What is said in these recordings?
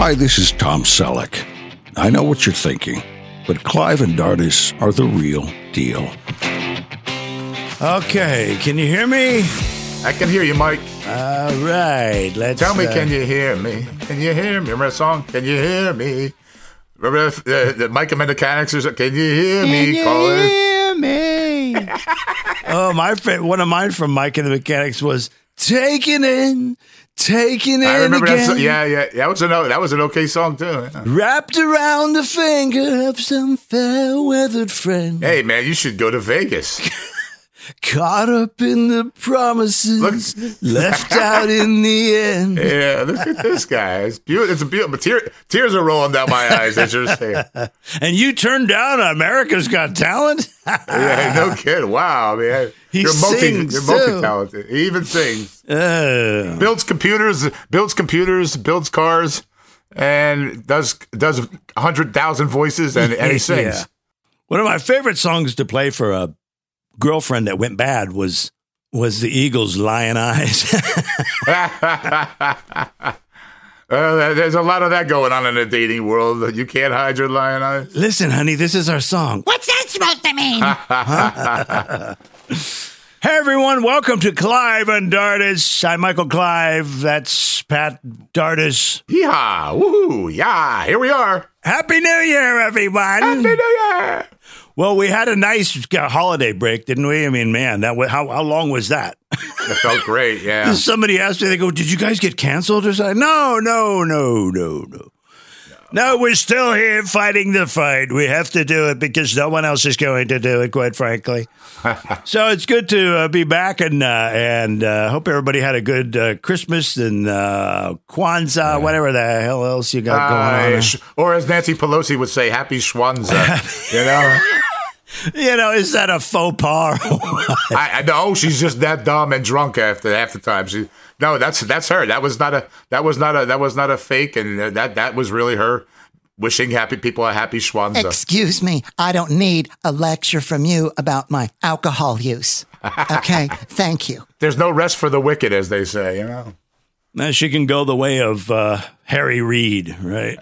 Hi, this is Tom Selleck. I know what you're thinking, but Clive and Dardis are the real deal. Okay, can you hear me? I can hear you, Mike. All right, let's Tell me, uh, can you hear me? Can you hear me? Remember that song? Can you hear me? Remember the, the Mike and the Mechanics? Or something? Can you hear me? caller? hear me? oh, my fa- one of mine from Mike and the Mechanics was taken in, taking it I remember again. that. Song. Yeah, yeah, that was an that was an okay song too. Yeah. Wrapped around the finger of some fair weathered friend. Hey man, you should go to Vegas. Caught up in the promises, left out in the end. Yeah, look at this guy. It's beautiful. It's a beautiful. Tear, tears are rolling down my eyes as you're saying. And you turned down America's Got Talent? Yeah, no kid. Wow, man. He you're multi. sings, You're multi talented. He even sings. Uh, builds computers, builds computers, builds cars, and does does hundred thousand voices, and, and he sings. Yeah. One of my favorite songs to play for a girlfriend that went bad was was the Eagles' "Lyin' Eyes." Uh, there's a lot of that going on in the dating world. You can't hide your lion eyes. Listen, honey, this is our song. What's that supposed to mean? Hey, everyone, welcome to Clive and Dardis. I'm Michael Clive. That's Pat Dardis. Yeehaw! Woohoo! Yeah! Here we are. Happy New Year, everyone. Happy New Year! Well, we had a nice holiday break, didn't we? I mean, man, that how how long was that? It felt great. Yeah. Somebody asked me, they go, "Did you guys get canceled or something?" No, no, no, no, no. No, we're still here fighting the fight. We have to do it because no one else is going to do it, quite frankly. so it's good to uh, be back and uh, and uh, hope everybody had a good uh, Christmas and uh, Kwanzaa, whatever the hell else you got going on. Sh- or as Nancy Pelosi would say, Happy Schwanza. you know, You know, is that a faux pas? I, I know she's just that dumb and drunk after half the time. She no, that's that's her. That was not a that was not a that was not a fake, and that that was really her wishing happy people a happy Schwanza. Excuse me, I don't need a lecture from you about my alcohol use. Okay, thank you. There's no rest for the wicked, as they say. You know. Now she can go the way of uh, Harry Reid, right?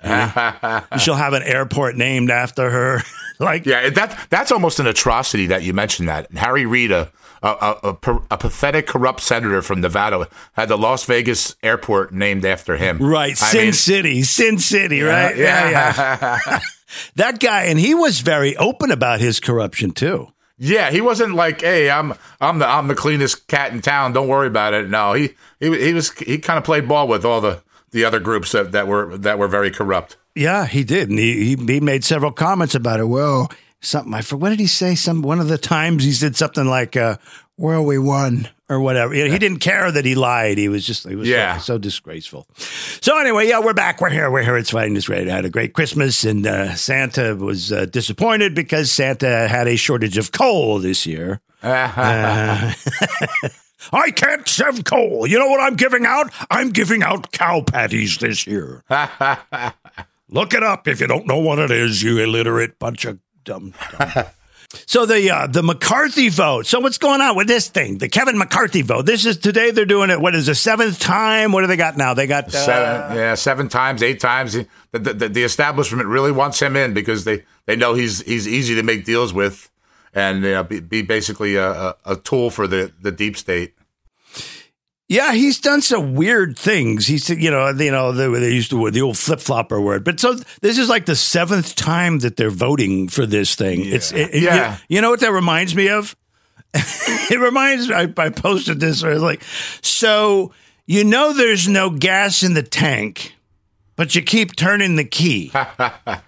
She'll have an airport named after her. like, Yeah, that that's almost an atrocity that you mentioned that. Harry Reid, a a, a, a, a pathetic, corrupt senator from Nevada, had the Las Vegas airport named after him. right, I Sin mean, City, Sin City, right? yeah. yeah. that guy, and he was very open about his corruption too. Yeah, he wasn't like, "Hey, I'm I'm the I'm the cleanest cat in town. Don't worry about it." No, he he he was he kind of played ball with all the the other groups that, that were that were very corrupt. Yeah, he did, and he, he he made several comments about it. Well, something I. What did he say? Some one of the times he said something like, uh, "Well, we won." Or whatever. You know, he didn't care that he lied. He was just, he was so- Yeah. so, disgraceful. So anyway, yeah, we're back. We're here. We're here. It's fighting this raid. I had a great Christmas, and uh, Santa was uh, disappointed because Santa had a shortage of coal this year. Uh, I can't have coal. You know what I'm giving out? I'm giving out cow patties this year. Look it up if you don't know what it is, you illiterate bunch of dumb. dumb. So the uh, the McCarthy vote. So what's going on with this thing? The Kevin McCarthy vote. This is today. They're doing it. What is the seventh time? What do they got now? They got uh, Seven, yeah, seven times, eight times. The, the, the, establishment really wants him in because they, they know he's he's easy to make deals with, and you know, be, be basically a, a tool for the, the deep state. Yeah, he's done some weird things. He's, you know, you know, they, they used to the old flip flopper word. But so this is like the seventh time that they're voting for this thing. It's, it, Yeah. You, you know what that reminds me of? it reminds. I, I posted this. I was like, so you know, there's no gas in the tank, but you keep turning the key.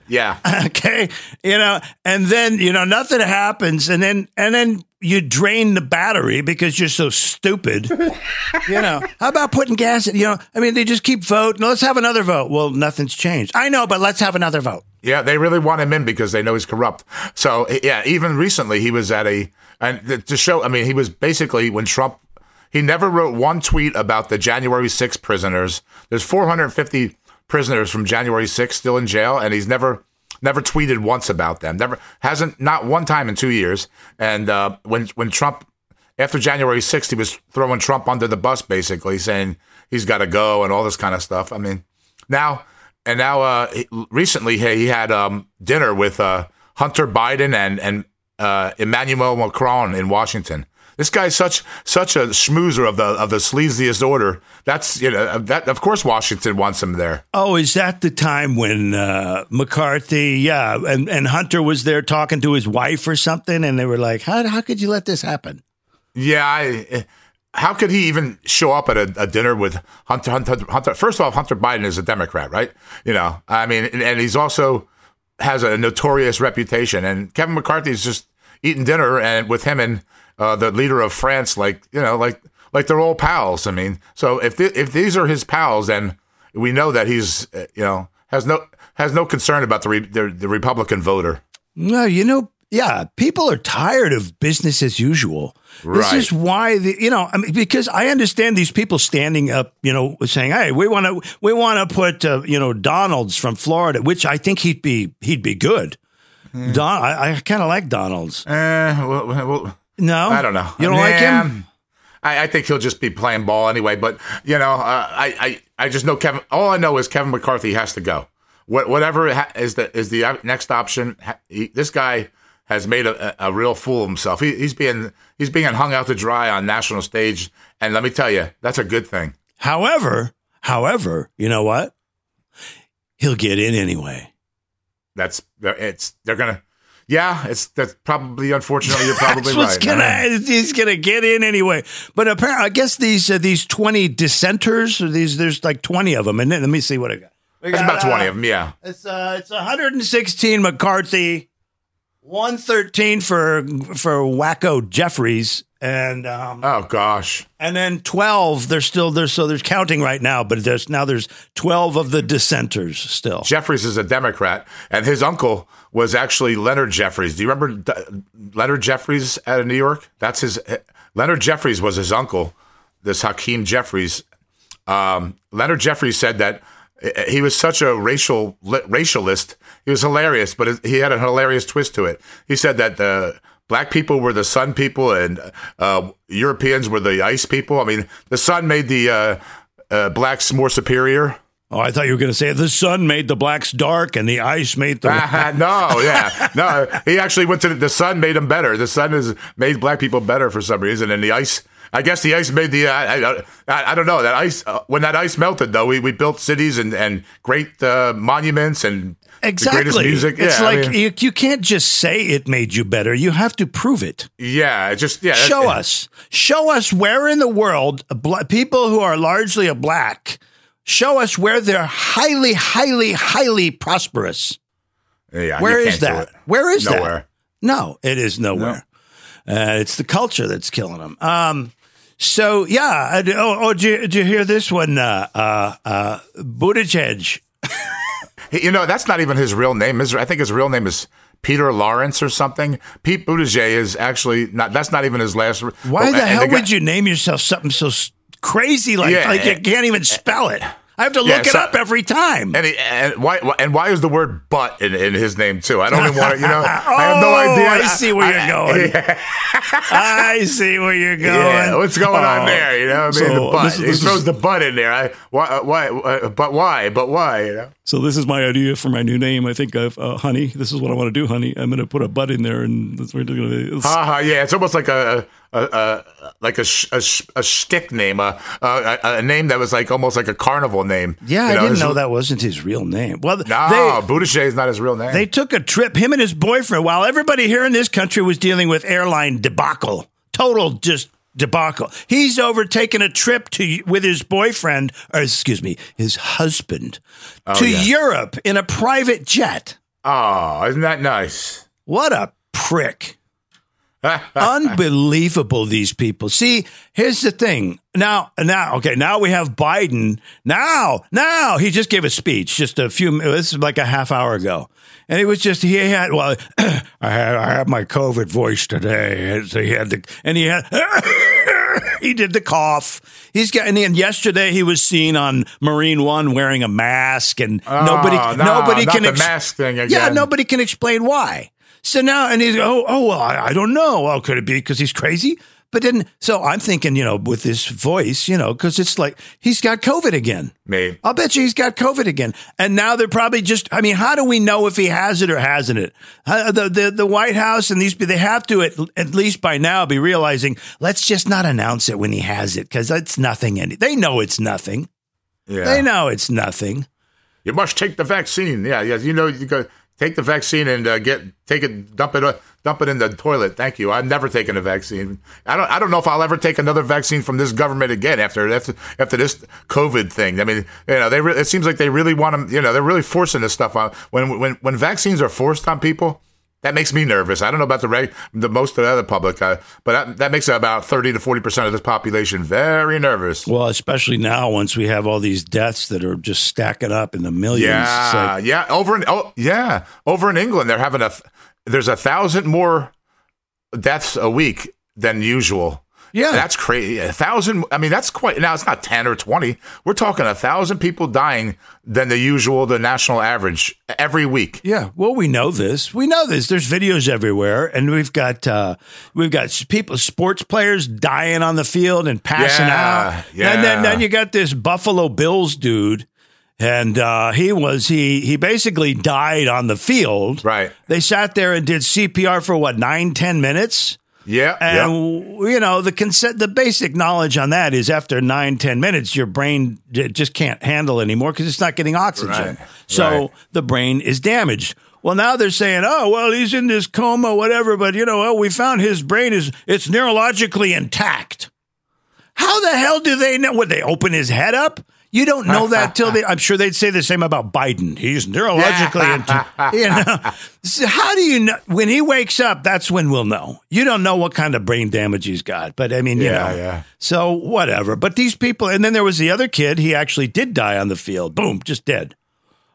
Yeah, okay you know and then you know nothing happens and then and then you drain the battery because you're so stupid you know how about putting gas in you know i mean they just keep voting let's have another vote well nothing's changed i know but let's have another vote yeah, they really want him in because they know he's corrupt. So yeah, even recently he was at a and to show. I mean, he was basically when Trump. He never wrote one tweet about the January 6th prisoners. There's 450 prisoners from January 6th still in jail, and he's never never tweeted once about them. Never hasn't not one time in two years. And uh, when when Trump after January 6th, he was throwing Trump under the bus, basically saying he's got to go and all this kind of stuff. I mean, now and now uh, recently he he had um, dinner with uh, Hunter Biden and and uh, Emmanuel Macron in Washington. This guy's such such a schmoozer of the of the sleaziest order. That's you know that of course Washington wants him there. Oh, is that the time when uh, McCarthy, yeah, and, and Hunter was there talking to his wife or something, and they were like, "How how could you let this happen?" Yeah, I, how could he even show up at a, a dinner with Hunter, Hunter? Hunter. First of all, Hunter Biden is a Democrat, right? You know, I mean, and, and he's also has a notorious reputation. And Kevin McCarthy's just eating dinner and with him and uh, the leader of France, like you know, like like they're all pals. I mean, so if th- if these are his pals, then we know that he's uh, you know has no has no concern about the re- the, the Republican voter. No, you know, yeah, people are tired of business as usual. This is why the you know, I mean, because I understand these people standing up, you know, saying, "Hey, we want to we want to put uh, you know Donalds from Florida," which I think he'd be he'd be good. Hmm. Don, I, I kind of like Donalds. Eh, well, well, No, I don't know. You don't like him? I, I think he'll just be playing ball anyway. But you know, uh, I, I I just know Kevin. All I know is Kevin McCarthy has to go. What whatever ha- is the is the next option. He, this guy has made a, a, a real fool of himself. He, he's being he's being hung out to dry on national stage, and let me tell you, that's a good thing. However, however, you know what? He'll get in anyway. That's it's they're gonna. Yeah, it's that's probably unfortunately you're probably right. gonna he's gonna get in anyway. But apparently, I guess these uh, these twenty dissenters, or these there's like twenty of them. And then, let me see what I got. We There's got, about twenty uh, of them. Yeah. It's uh, it's 116 McCarthy, 113 for for Wacko Jeffries, and um, Oh gosh. and then 12. They're still there, so there's counting right now. But there's now there's 12 of the dissenters still. Jeffries is a Democrat, and his uncle was actually Leonard Jeffries. Do you remember D- Leonard Jeffries out of New York? That's his. Leonard Jeffries was his uncle. This Hakeem Jeffries. Um, Leonard Jeffries said that he was such a racial racialist. He was hilarious, but he had a hilarious twist to it. He said that the black people were the sun people and uh, Europeans were the ice people. I mean, the sun made the uh, uh, blacks more superior. Oh, I thought you were going to say the sun made the blacks dark and the ice made the. no, yeah, no. He actually went to the, the sun, made him better. The sun has made black people better for some reason, and the ice. I guess the ice made the. Uh, I, I, I don't know that ice. Uh, when that ice melted, though, we, we built cities and and great uh, monuments and the Exactly. greatest music. It's yeah, I like mean, you, you can't just say it made you better. You have to prove it. yeah, just yeah. Show it- us. Show us where in the world bla- people who are largely a black. Show us where they're highly, highly, highly prosperous. Yeah, Where is that? Where is that? Nowhere. No, it is nowhere. Uh, it's the culture that's killing them. Um, so yeah. Oh, oh, did you, did you hear this one? Uh, uh, uh, Buttigieg. You know, that's not even his real name. His, I think his real name is Peter Lawrence or something. Pete Buttigieg is actually not. That's not even his last. Why oh, the hell guy- would you name yourself something so crazy like Yeah, like you eh, can't even spell it? I have to yeah, look it up every time. And, he, and why and why is the word "but" in, in his name too? I don't even want to. You know, I have no Oh, idea. I see where you're going. Yeah, I see where you're going. yeah, what's going on Oh. there? You know, I mean, So, the but. this- he this throws is- the butt in there. I why uh, why uh, but why but why? You know. So this is my idea for my new name. I think of uh, honey. This is what I want to do, honey. I'm going to put a butt in there, and that's what we're going to. It's, Uh-huh, yeah, it's almost like a, a, a like a a, a shtick name, a, a a name that was like almost like a carnival name. Yeah, You I didn't his- know that wasn't his real name. Well, No, Buttigieg is not his real name. they took a trip. Him and his boyfriend. While everybody here in this country was dealing with airline debacle, total just debacle. He's over taking a trip to with his boyfriend, or excuse me, his husband, oh, to Oh, yeah. Europe in a private jet. oh, isn't that nice? What a prick. Unbelievable, these people. See, here's the thing. Now, now, okay, now we have Biden. Now, now, he just gave a speech just a few, this is like a half hour ago. And it was just, he had, well, I had, I had my COVID voice today. And so he had the, and he had, he did the cough. He's got, and then yesterday he was seen on Marine One wearing a mask and ah, nobody, Oh, no, nobody can, the mask thing yeah, nobody can explain why. So now, and he's oh oh well, I, I don't know. Well, could it be because he's crazy? But then, so I'm thinking, you know, with this voice, you know, because it's like he's got COVID again. Me. I'll bet you he's got COVID again. And now they're probably just, I mean, how do we know if he has it or hasn't it? Uh, the, the, the White House and these, they have to at, at least by now be realizing, let's just not announce it when he has it because it's nothing. Any, they know it's nothing. Yeah. They know it's nothing. You must take the vaccine. Yeah, yeah. You know, you go take the vaccine and uh, get take it, dump it, uh, dump it in the toilet. Thank you. I've never taken a vaccine. I don't. I don't know if I'll ever take another vaccine from this government again after after, after this COVID thing. I mean, you know, they. Re- it seems like they really want to. You know, they're really forcing this stuff on. When when when vaccines are forced on people. That makes me nervous. I don't know about the reg- the most of the other public, uh, but that, that makes about thirty to forty percent of this population very nervous. Well, especially now, once we have all these deaths that are just stacking up in the millions. Yeah, like- yeah. Over in oh yeah, over in England, they're having a th- there's a thousand more deaths a week than usual. Yeah. that's crazy. A thousand. I mean, that's quite. Now it's not ten or twenty. We're talking a thousand people dying than the usual, the national average every week. Yeah, well, we know this. We know this. There's videos everywhere, and we've got uh, we've got people, sports players dying on the field and passing Yeah, out. And then then you got this Buffalo Bills dude, and uh, he was he he basically died on the field. Right. They sat there and did CPR for what nine ten minutes. Yeah, And yeah. you know the consent, the basic knowledge on that is after nine, ten minutes, your brain just can't handle anymore because it's not getting oxygen. Right, So right. the brain is damaged. Well, now they're saying, oh, well, he's in this coma, whatever, but you know, well, we found his brain is it's neurologically intact. How the hell do they know? Would they open his head up? You don't know that till they. I'm sure they'd say the same about Biden. He's neurologically intact. You know, So how do you know when he wakes up? That's when we'll know. You don't know what kind of brain damage he's got, but I mean, you Yeah, know. yeah. So whatever. But these people, and then there was the other kid. He actually did die on the field. Boom, just dead.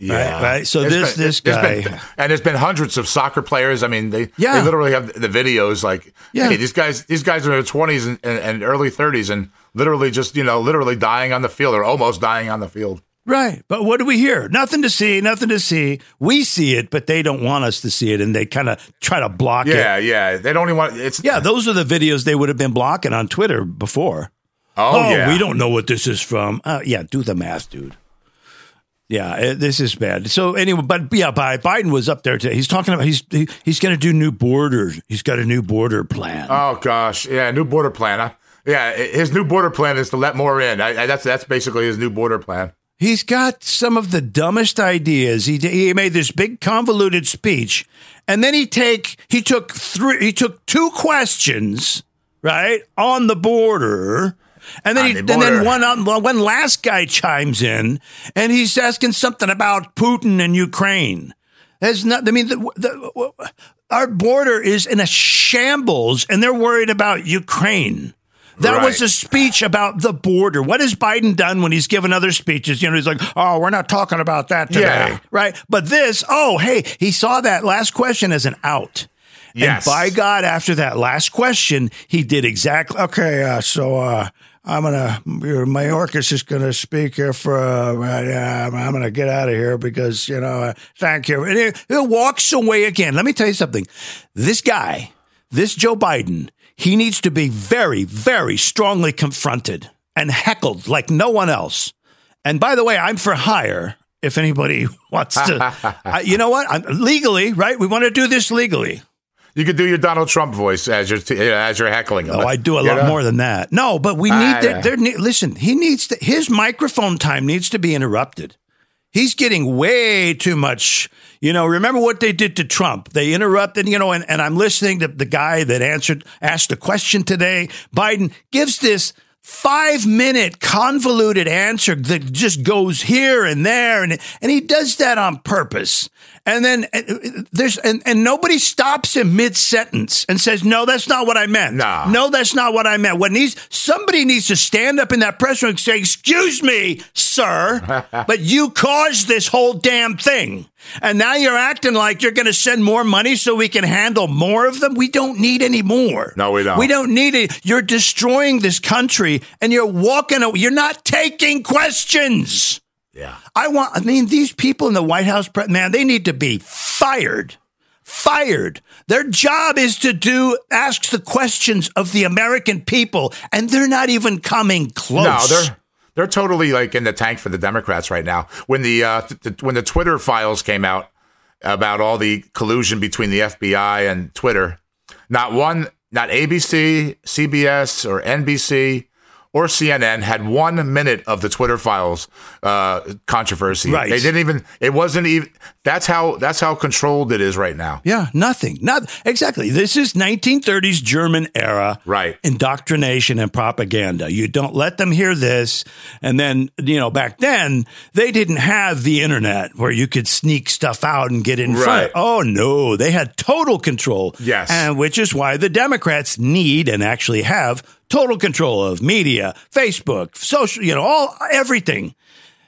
Right, right. So There's this been- this guy. been- and there's been hundreds of soccer players. I mean, they Yeah. they literally have the videos like, Yeah. hey, these guys these guys are in their twenties and, and, and early thirties and literally just you know literally dying on the field or almost dying on the field. Right. But what do we hear? Nothing to see, nothing to see. We see it, but they don't want us to see it and they kind of try to block it. Yeah, yeah. They don't even want it's Yeah, those are the videos they would have been blocking on Twitter before. Oh, yeah. we don't know what this is from. Uh, yeah, do the math, dude. Yeah, uh, this is bad. So anyway, but yeah, Bi- Biden was up there today. He's talking about he's he, he's going to do new borders. He's got a new border plan. Oh gosh, yeah, new border plan. Huh? Yeah, his new border plan is to let more in. I, I, that's that's basically his new border plan. He's got some of the dumbest ideas. He he made this big convoluted speech, and then he take he took three he took two questions right on the border, and then he, the and then one on, one last guy chimes in, and he's asking something about Putin and Ukraine. There's not. I mean, the, the, our border is in a shambles, and they're worried about Ukraine. That was a speech about the border. What has Biden done when he's given other speeches? You know, he's like, "Oh, we're not talking about that today." Yeah. Right? But this, oh, hey, he saw that last question as an out. Yes. And by God, after that last question, he did exactly. Okay, uh, so uh, I'm gonna Mayorkas is gonna speak here for. Uh, uh, I'm gonna get out of here because you know. Uh, thank you. And he, he walks away again. Let me tell you something. This guy, this Joe Biden, he needs to be very, very strongly confronted and heckled like no one else. And by the way, I'm for hire. If anybody wants to, I, you know what? I'm, legally, right? We want to do this legally. You could do your Donald Trump voice as you're t- as you're heckling him. Oh, I do a You lot know? more than that. No, but we need Ah, there, yeah. there. ne- Listen, he needs to, his microphone time needs to be interrupted. He's getting way too much. You know, remember what they did to Trump? They interrupted. You know, and, and I'm listening to the guy that answered asked a question today. Biden gives this five minute convoluted answer that just goes here and there, and and he does that on purpose. And then uh, there's and, and nobody stops him mid sentence and says, "No, that's not what I meant." No. no, that's not what I meant. What needs somebody needs to stand up in that press room and say, "Excuse me, sir, but you caused this whole damn thing." And now you're acting like you're going to send more money so we can handle more of them. We don't need any more. No, we don't. We don't need it. You're destroying this country and you're walking away. You're not taking questions. Yeah. I want, I mean, these people in the White House, man, they need to be fired. fired. Their job is to do ask the questions of the American people, and they're not even coming close. No, they're they're totally like in the tank for the Democrats right now. When the, uh, th- when the Twitter files came out about all the collusion between the FBI and Twitter, not one, not ABC, CBS, or NBC or CNN had one minute of the Twitter files uh, controversy. Right. They didn't even. It wasn't even. That's how. That's how controlled it is right now. Yeah, nothing. Not exactly. This is 1930s German era, Right. Indoctrination and propaganda. You don't let them hear this, and then you know back then they didn't have the internet where you could sneak stuff out and get in Right. front. Oh no, they had total control. Yes. and which is why the Democrats need and actually have total control of media, Facebook, social, you know, all everything.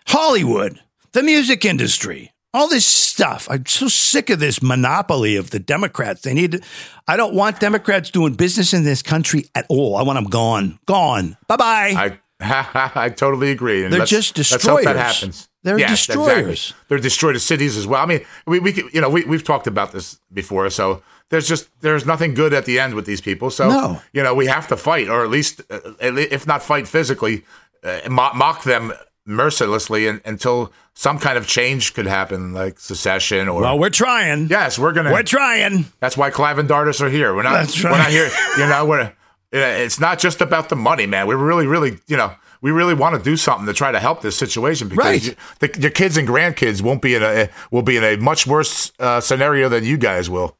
Hollywood, the music industry, all this stuff. I'm so sick of this monopoly of the Democrats. They need. I don't want Democrats doing business in this country at all. I want them gone, gone. Bye bye. I I totally agree. And They're just Let's hope that happens. They're Yes, destroyers. Exactly. They're destroyed cities as well. I mean, we, we you know we we've talked about this before. So there's just there's nothing good at the end with these people. So No. you know we have to fight, or at least uh, at le- if not fight physically, uh, mock, mock them mercilessly and, until some kind of change could happen, like secession or. well, we're trying. yes, we're gonna. we're trying. That's why Clive and Dardis are here. We're not. That's right. We're not here. You know, we're. It's not just about the money, man. We're really, really, you know, we really want to do something to try to help this situation because Right. you, the, your kids and grandkids won't be in a will be in a much worse uh, scenario than you guys will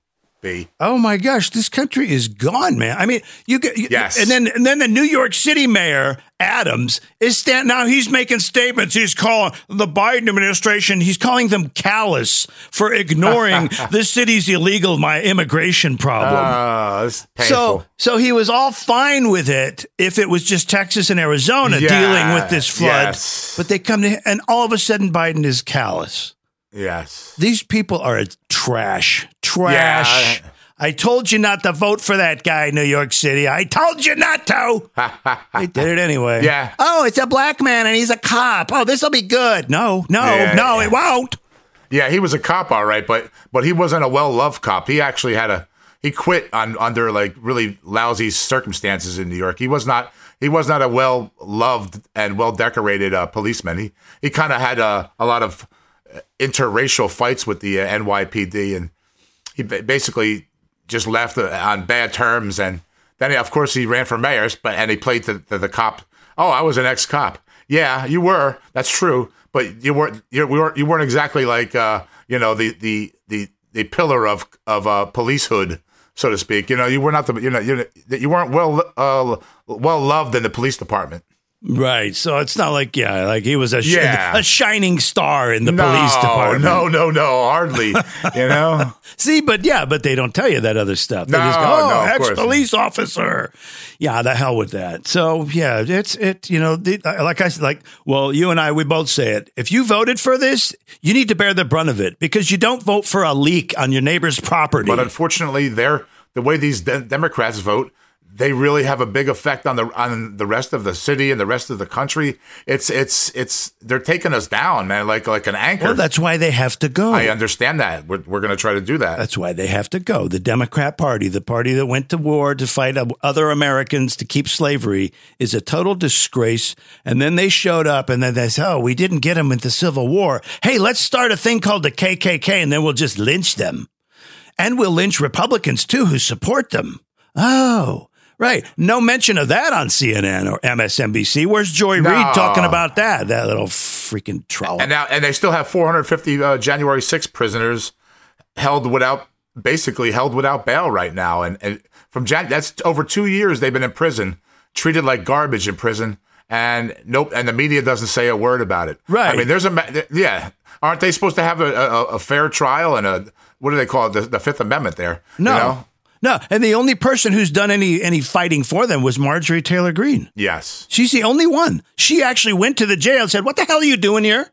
be. Oh my gosh, this country is gone, man. I mean, you get Yes. and then and then the New York City mayor Adams is stand now he's making statements. He's calling the Biden administration. He's calling them callous for ignoring the city's illegal my immigration problem. Uh, so so he was all fine with it if it was just Texas and Arizona dealing with this flood. yes. But they come to and all of a sudden Biden is callous. yes, These people are trash. Trash. Yeah. I told you not to vote for that guy in New York City. I told you not to. they did it anyway. Yeah. Oh, it's a black man and he's a cop. Oh, this will be good. No, no, Yeah, no, yeah. it won't. yeah. He was a cop, all right, but but he wasn't a well loved cop. He actually had a he quit on under like really lousy circumstances in New York. He was not he was not a well loved and well decorated uh, policeman. He he kind of had a, a lot of interracial fights with the uh, NYPD, and he basically just left on bad terms. And then, of course, he ran for mayor, but and he played the, the, the cop. Oh, I was an ex cop. Yeah, you were. That's true. But you weren't. You weren't. You weren't exactly like uh, you know the the the the pillar of of uh, policehood, so to speak. You know, you were not the you know you you weren't well uh, well loved in the police department. Right. So it's not like, yeah, like he was a, sh- Yeah. a shining star in the no, police department. no, no, no, hardly. you know. See, but yeah, but they don't tell you that other stuff. They No, just go, oh, no, ex police officer. Yeah, the hell with that. So yeah, it's it. You know, the, uh, like I said, like well, you and I, we both say it. If you voted for this, you need to bear the brunt of it because you don't vote for a leak on your neighbor's property. But unfortunately, they're the way these de- Democrats vote. They really have a big effect on the on the rest of the city and the rest of the country. It's it's it's they're taking us down, man, like like an anchor. well, that's why they have to go. I understand that. We're we're going to try to do that. That's why they have to go. The Democrat Party, the party that went to war to fight other Americans to keep slavery, is a total disgrace. And then they showed up and then they said, oh, we didn't get them in the Civil War. Hey, let's start a thing called the KKK and then we'll just lynch them. And we'll lynch Republicans too who support them. Oh, right. No mention of that on CNN or MSNBC. Where's Joy No. Reid talking about that? That little freaking trollop. and now and they still have 450 uh, January 6 prisoners held without basically held without bail right now. And, and from Jan- that's over two years they've been in prison, treated like garbage in prison. And nope, and the media doesn't say a word about it. Right. I mean, there's a yeah. Aren't they supposed to have a, a, a fair trial and a what do they call it? The, the Fifth Amendment there. you No. know? No, and the only person who's done any any fighting for them was Marjorie Taylor Greene. Yes. She's the only one. She actually went to the jail and said, "What the hell are you doing here?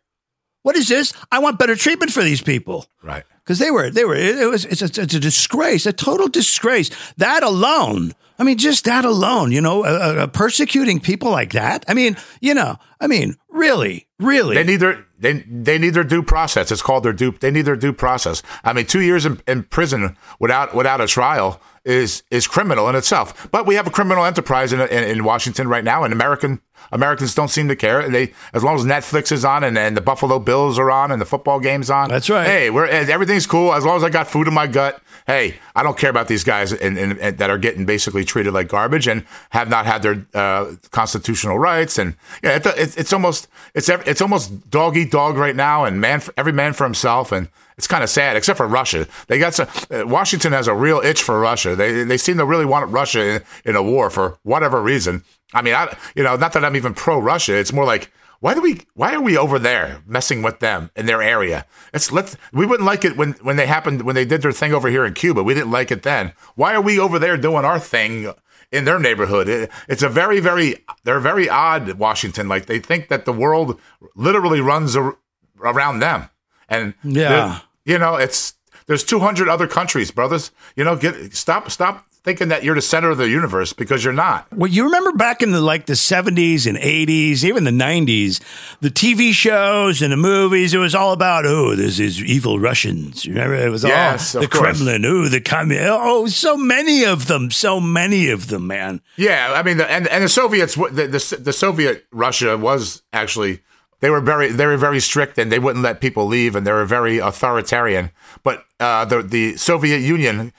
What is this? I want better treatment for these people." Right. Because they were, they were, it, was, it's a, it's a disgrace, a total disgrace. That alone I mean, just that alone, you know, uh, uh, persecuting people like that. I mean, you know, I mean, really, really. They need their they they need their due process. It's called their due. They need their due process. I mean, two years in, in prison without without a trial is is criminal in itself. But we have a criminal enterprise in, in, in Washington right now, an American Americans don't seem to care. And they, as long as Netflix is on and, and the Buffalo Bills are on and the football game's on, That's right. Hey, we're everything's cool as long as I got food in my gut. Hey, I don't care about these guys in, in, in, that are getting basically treated like garbage and have not had their uh, constitutional rights. And yeah, it, it, it's almost it's it's almost dog eat dog right now, and man, every man for himself. And it's kind of sad, except for Russia. They got some, uh, Washington has a real itch for Russia. They they seem to really want Russia in, in a war for whatever reason. I mean, I you know, not that I'm even pro Russia. It's more like why do we why are we over there messing with them in their area? It's let's we wouldn't like it when when they happened when they did their thing over here in Cuba. We didn't like it then. Why are we over there doing our thing in their neighborhood? It, it's a very very they're very odd Washington. Like they think that the world literally runs ar- around them. And Yeah. you know, it's there's 200 other countries, brothers. You know, get stop stop thinking that you're the center of the universe because you're not. Well, you remember back in the like the 70s and 80s, even the 90s, the TV shows and the movies, it was all about, oh, there's these evil Russians. You remember? It was Yes, all the course. Kremlin, oh, the communist. Oh, so many of them, so many of them, man. Yeah, I mean, the, and and the Soviets, the, the the Soviet Russia was actually they were very they were very strict and they wouldn't let people leave and they were very authoritarian. But uh, the the Soviet Union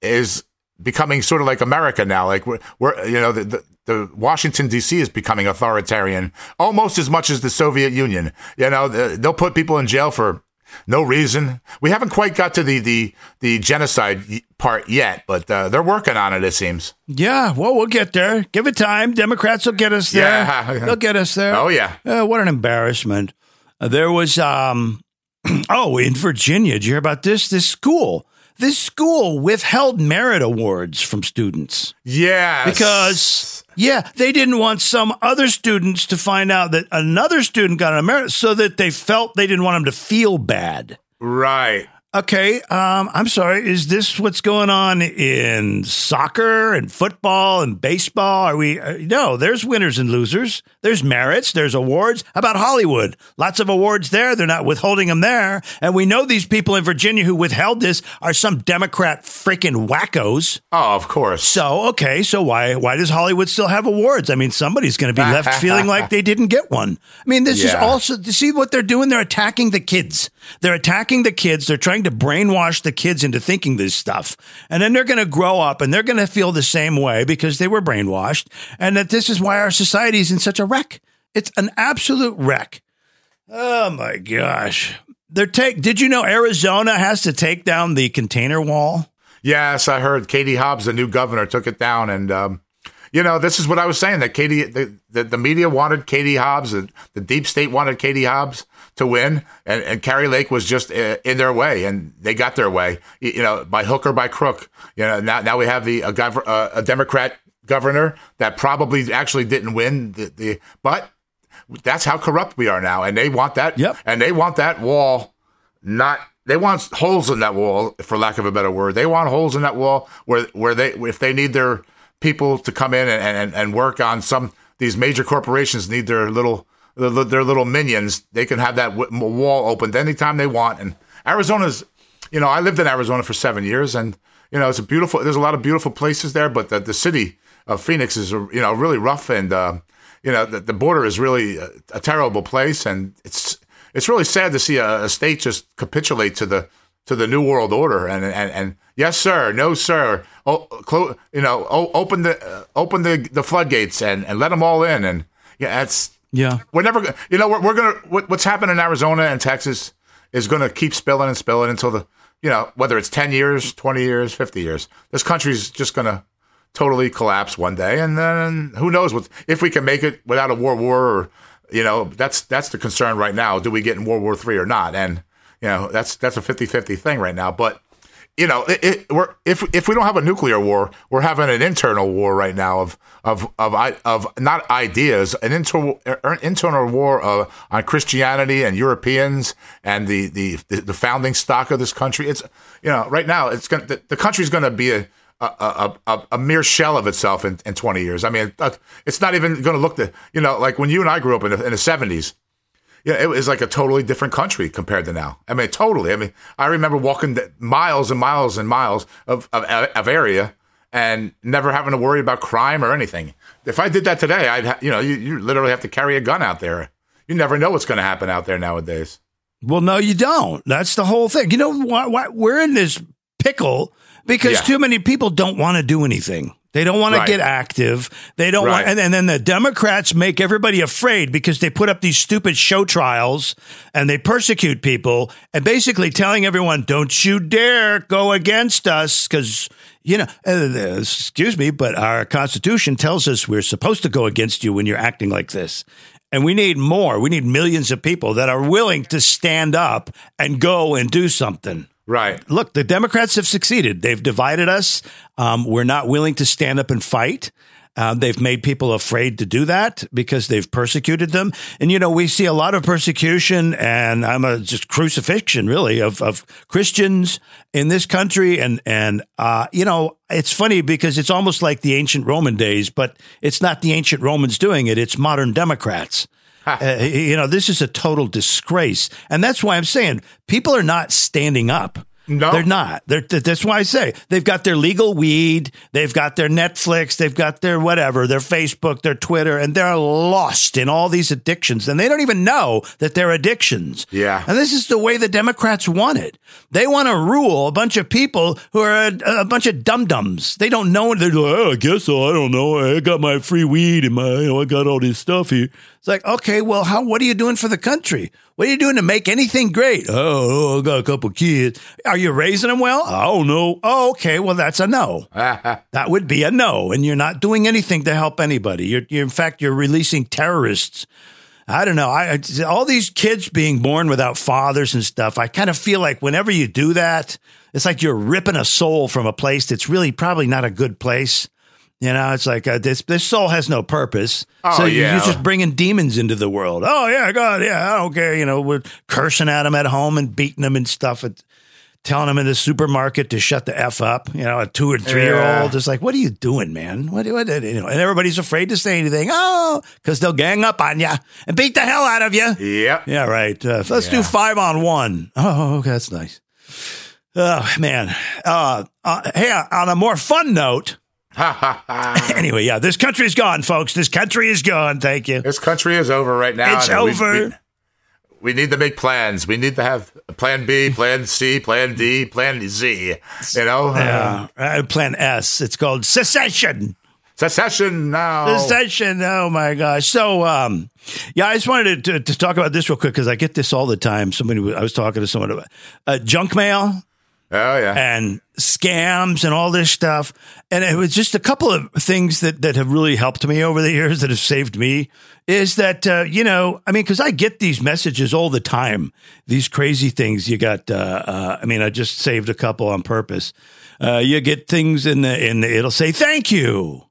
is becoming sort of like America now. Like we're, we're you know the, the the Washington D.C. is becoming authoritarian almost as much as the Soviet Union. You know, the, they'll put people in jail for no reason. We haven't quite got to the the the genocide part yet, but uh, they're working on it. It seems. Yeah, well, we'll get there. Give it time. Democrats will get us there. Yeah. They'll get us there. Oh yeah. Uh, what an embarrassment. Uh, there was, um, oh, in Virginia, did you hear about this? This school, this school withheld merit awards from students Yes. because, yeah, they didn't want some other students to find out that another student got a merit so that they felt they didn't want them to feel bad. Right. Okay, um, I'm sorry. Is this what's going on in soccer and football and baseball? Are we? Uh, no, there's winners and losers. There's merits. There's awards. How about Hollywood? Lots of awards there. They're not withholding them there. And we know these people in Virginia who withheld this are some Democrat freaking wackos. Oh, of course. So okay, so why why does Hollywood still have awards? I mean, somebody's going to be left feeling like they didn't get one. I mean, this is also see what they're doing. They're attacking the kids. They're attacking the kids. They're trying to brainwash the kids into thinking this stuff, and then they're going to grow up and they're going to feel the same way because they were brainwashed, and that this is why our society is in such a wreck. It's an absolute wreck. Oh my gosh. They're take did you know Arizona has to take down the container wall? Yes, I heard Katie Hobbs, the new governor, took it down, and um, you know this is what I was saying that Katie, the, the, the media wanted Katie Hobbs, the, the deep state wanted Katie Hobbs to win, and, and Kari Lake was just uh, in their way, and they got their way, you, you know, by hook or by crook. You know, now now we have the a, gov- uh, a Democrat governor that probably actually didn't win the, the but that's how corrupt we are now, and they want that. Yep. And they want that wall not. They want holes in that wall, for lack of a better word. They want holes in that wall where where they if they need their people to come in and, and, and work on some these major corporations need their little their, little minions. They can have that wall opened anytime they want. And Arizona's, you know, I lived in Arizona for seven years, and you know, it's a beautiful. There's a lot of beautiful places there, but the, the city of Phoenix is you know really rough and. Uh, you know the, the border is really a, a terrible place, and it's it's really sad to see a, a state just capitulate to the to the new world order. And and, and yes, sir, no, sir, oh, clo- you know, o- open the uh, open the, the floodgates and, and let them all in. And yeah, it's Yeah. we're never you know we're, we're gonna what, what's happened in Arizona and Texas is gonna keep spilling and spilling until the you know whether it's ten years, twenty years, fifty years. This country's just gonna totally collapse one day, and then who knows what if we can make it without a world war or you know that's that's the concern right now. Do we get in World War Three or not? And you know that's that's a 50-50 thing right now, but. You know, it, it, we're if if we don't have a nuclear war, we're having an internal war right now of of of of not ideas, an internal internal war uh, on Christianity and Europeans and the, the the founding stock of this country. It's you know right now it's going the, the country's going to be a a, a, a, mere shell of itself in, in 20 years. I mean, it's not even going to look the, you know, like when you and I grew up in the, in the 70s, yeah, it was like a totally different country compared to now. I mean, totally. I mean, I remember walking miles and miles and miles of, of, of area and never having to worry about crime or anything. If I did that today, I'd, ha- you know, you, you literally have to carry a gun out there. You never know what's going to happen out there nowadays. Well, no, you don't. That's the whole thing. You know why? why we're in this pickle because Yeah. too many people don't want to do anything. They don't want Right. to get active. They don't Right. want, and, and then the Democrats make everybody afraid because they put up these stupid show trials and they persecute people and basically telling everyone, "Don't you dare go against us," because you know, uh, excuse me, but our Constitution tells us we're supposed to go against you when you're acting like this. And we need more. We need millions of people that are willing to stand up and go and do something. Right. Look, the Democrats have succeeded. They've divided us. Um, we're not willing to stand up and fight. Um, they've made people afraid to do that because they've persecuted them. And, you know, we see a lot of persecution and I'm a just crucifixion, really, of, of Christians in this country. And, and, uh, you know, it's funny because it's almost like the ancient Roman days, but it's not the ancient Romans doing it. It's modern Democrats. Uh, you know, this is a total disgrace. And that's why I'm saying people are not standing up. No. They're not. They're, that's why I say they've got their legal weed, they've got their Netflix, they've got their whatever, their Facebook, their Twitter, and they're lost in all these addictions. And they don't even know that they're addictions. Yeah. And this is the way the Democrats want it. They want to rule a bunch of people who are a, a bunch of dum dums. They don't know. They're like, oh, I guess so. I don't know. I got my free weed and my, you know, I got all this stuff here. It's like, okay, well, how? What are you doing for the country? What are you doing to make anything great? Oh, oh I got a couple kids. Are you raising them well? I don't know. Oh, okay. Well, that's a no. that would be a no. And you're not doing anything to help anybody. You're, you're in fact, you're releasing terrorists. I don't know. I, I all these kids being born without fathers and stuff. I kind of feel like whenever you do that, it's like you're ripping a soul from a place that's really probably not a good place. You know, it's like uh, this. This soul has no purpose. Oh, so yeah. you're just bringing demons into the world. Oh yeah, God, yeah, I don't care. You know, we're cursing at them at home and beating them and stuff. And, telling them in the supermarket to shut the f up. You know, a two or three year old is like, "What are you doing, man? What? what you know?" And everybody's afraid to say anything. Oh, because they'll gang up on you and beat the hell out of you. Yep. Yeah, right. Uh, let's do five on one. Oh, okay, that's nice. Oh man. Uh, uh, hey, on a more fun note. anyway, yeah, this country's gone, folks. This country is gone. Thank you. This country is over right now. It's and we- over. We, we need to make plans. We need to have plan B, plan C, plan D, plan Z. You know, Yeah, uh, Plan S. It's called secession. secession now. Secession. Oh my gosh. So, um, yeah, I just wanted to, to talk about this real quick because I get this all the time. Somebody, I was talking to someone about uh, junk mail oh yeah. and scams and all this stuff. And it was just a couple of things that, that have really helped me over the years that have saved me is that, uh, you know, I mean, because I get these messages all the time, these crazy things. You got, uh, uh, I mean, I just saved a couple on purpose. Uh, you get things in the, in the, it'll say, thank you.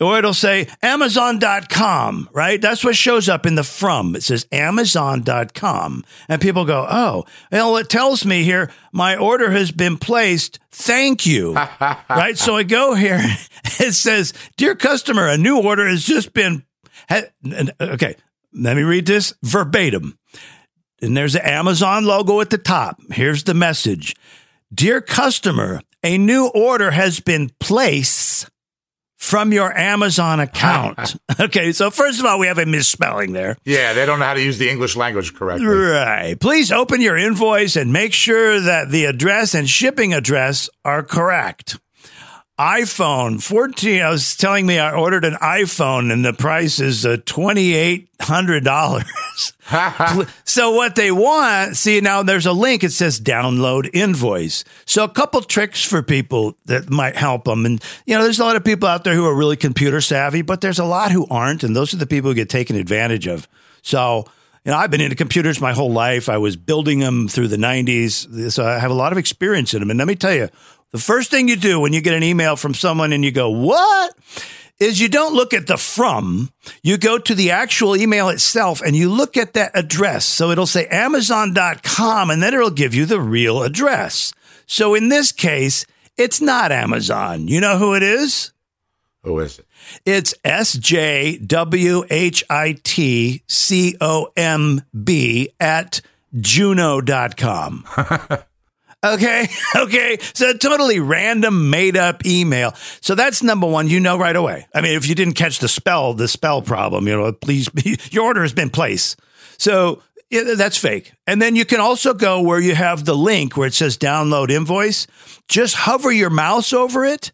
Or it'll say Amazon.com, right? That's what shows up in the from. It says Amazon.com. And people go, oh, well, it tells me here my order has been placed. Thank you. right? So I go here. It says, Dear customer, a new order has just been. Uh, okay, let me read this verbatim. And there's the Amazon logo at the top. Here's the message Dear customer, a new order has been placed from your Amazon account. okay, so first of all, we have a misspelling there. yeah, they don't know how to use the English language correctly. Right. Please open your invoice and make sure that the address and shipping address are correct. iPhone 14. I was telling me I ordered an iPhone and the price is uh, $2,800. so what they want, see now there's a link. It says download invoice. So a couple tricks for people that might help them. And, you know, there's a lot of people out there who are really computer savvy, but there's a lot who aren't. And those are the people who get taken advantage of. So, you know, I've been into computers my whole life. I was building them through the 90s. So I have a lot of experience in them. And let me tell you, the first thing you do when you get an email from someone and you go, what? Is you don't look at the from, you go to the actual email itself and you look at that address. So it'll say Amazon.com and then it'll give you the real address. So in this case, It's not Amazon. You know who it is? Who is it? It's S J W H I T C O M B at juno.com. okay. Okay. So totally random made up email. So that's number one. You know right away. I mean, if you didn't catch the spell, the spell problem, you know, please, be, your order has been placed. So yeah, that's fake. And then you can also go where you have the link where it says download invoice. Just hover your mouse over it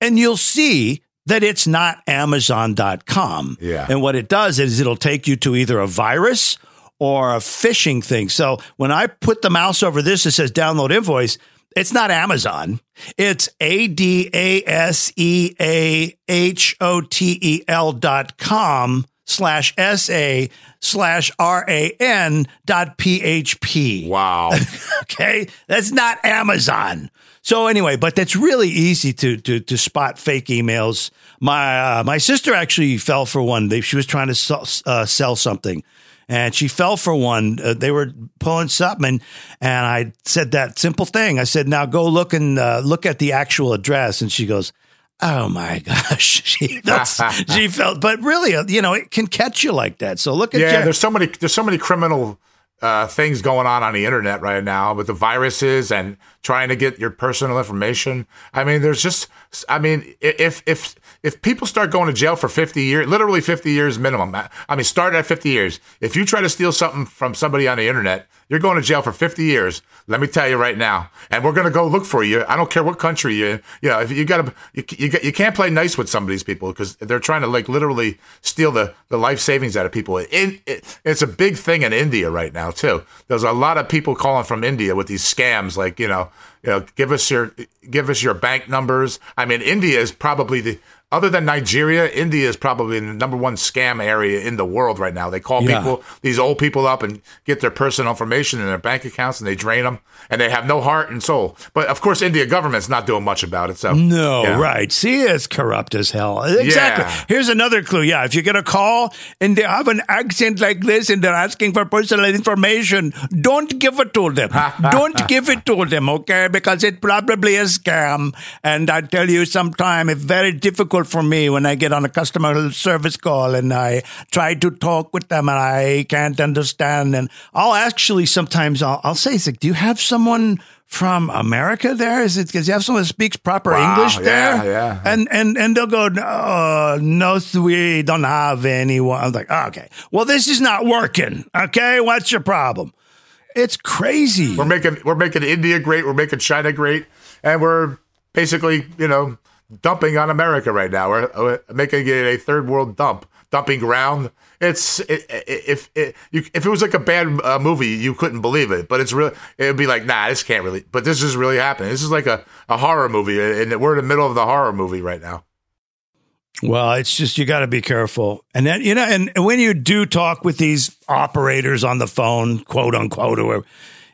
and you'll see that it's not Amazon.com. Yeah. And what it does is it'll take you to either a virus or a phishing thing. So when I put the mouse over this, it says download invoice. It's not Amazon. It's A D A S E A H O T E L dot com slash S A slash R A N dot PHP. Wow. Okay. That's not Amazon. So anyway, but that's really easy to to to spot fake emails. My uh, my sister actually fell for one. They, she was trying to sell, uh, sell something, and she fell for one. Uh, they were pulling something, and, I said that simple thing. I said, "Now go look and uh, look at the actual address." And she goes, "Oh my gosh!" She felt, she felt, but really, uh, you know, it can catch you like that. So look at yeah, Jer- there's so many there's so many criminal uh, things going on on the internet right now with the viruses and trying to get your personal information. I mean, there's just I mean, if if if people start going to jail for 50 years, literally 50 years minimum. I mean, start at 50 years. If you try to steal something from somebody on the internet, you're going to jail for 50 years. Let me tell you right now. And we're going to go look for you. I don't care what country you're in. You know, if you got to, you, you, you can't play nice with some of these people because they're trying to like literally steal the, the life savings out of people. In, it, it's a big thing in India right now too. There's a lot of people calling from India with these scams, like, you know, you know, give us your, give us your bank numbers. I mean, India is probably the, other than Nigeria, India is probably the number one scam area in the world right now. They call Yeah. people, these old people up and get their personal information and their bank accounts and they drain them and they have no heart and soul. But of course, India government's not doing much about it. So No, yeah. right. See, it's corrupt as hell. Exactly. Yeah. Here's another clue. Yeah, if you get a call and they have an accent like this and they're asking for personal information, don't give it to them. don't give it to them, okay? Because it probably is scam. And I tell you, sometime it's very difficult for me when I get on a customer service call and I try to talk with them and I can't understand. And I'll actually sometimes I'll, I'll say, like, do you have someone from America there? Is it because you have someone that speaks proper Wow, English yeah, there? yeah. And and and they'll go, no, no, we don't have anyone. I'm like, oh, okay. Well, this is not working. Okay, what's your problem? It's crazy. We're making we're making India great. We're making China great, and we're basically you know dumping on America right now. We're, making it a third world dump, dumping ground. It's it, if it, you, if it was like a bad uh, movie, you couldn't believe it. But it's real. It'd be like, nah, this can't really. But this is really happening. This is like a, a horror movie, and we're in the middle of the horror movie right now. Well, it's just you got to be careful, and then you know, and when you do talk with these operators on the phone, quote unquote, or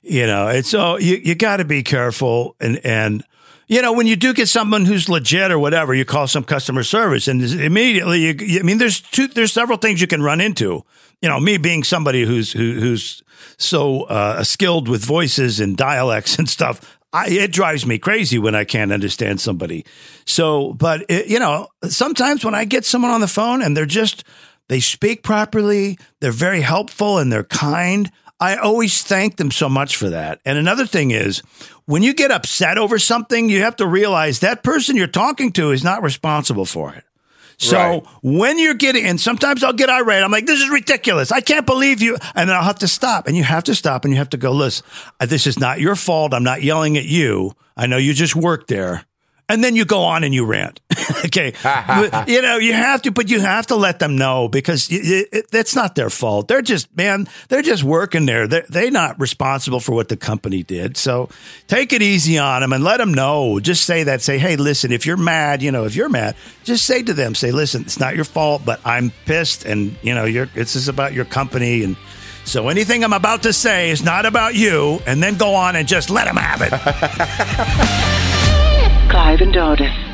you know, it's so you you got to be careful, and and you know, when you do get someone who's legit or whatever, you call some customer service, and immediately, you, I mean, there's two, there's several things you can run into. You know, me being somebody who's who, who's so uh, skilled with voices and dialects and stuff, I, it drives me crazy when I can't understand somebody. So, but it, you know, sometimes when I get someone on the phone and they're just they speak properly, they're very helpful and they're kind. I always thank them so much for that. And another thing is, when you get upset over something, you have to realize that person you're talking to is not responsible for it. So Right. when you're getting, and sometimes I'll get irate. I'm like, this is ridiculous. I can't believe you. And then I'll have to stop. And you have to stop and you have to go, listen, this is not your fault. I'm not yelling at you. I know you just worked there. And then you go on and you rant. okay. You know, you have to, but you have to let them know because y it, that's not their fault. They're just, man, they're just working there. They're, they're not responsible for what the company did. So take it easy on them and let them know. Just say that. Say, hey, listen, if you're mad, you know, if you're mad, just say to them, say, listen, it's not your fault, but I'm pissed and, you know, you're, it's just about your company. And so anything I'm about to say is not about you. And then go on and just let them have it. Clive and Dardis.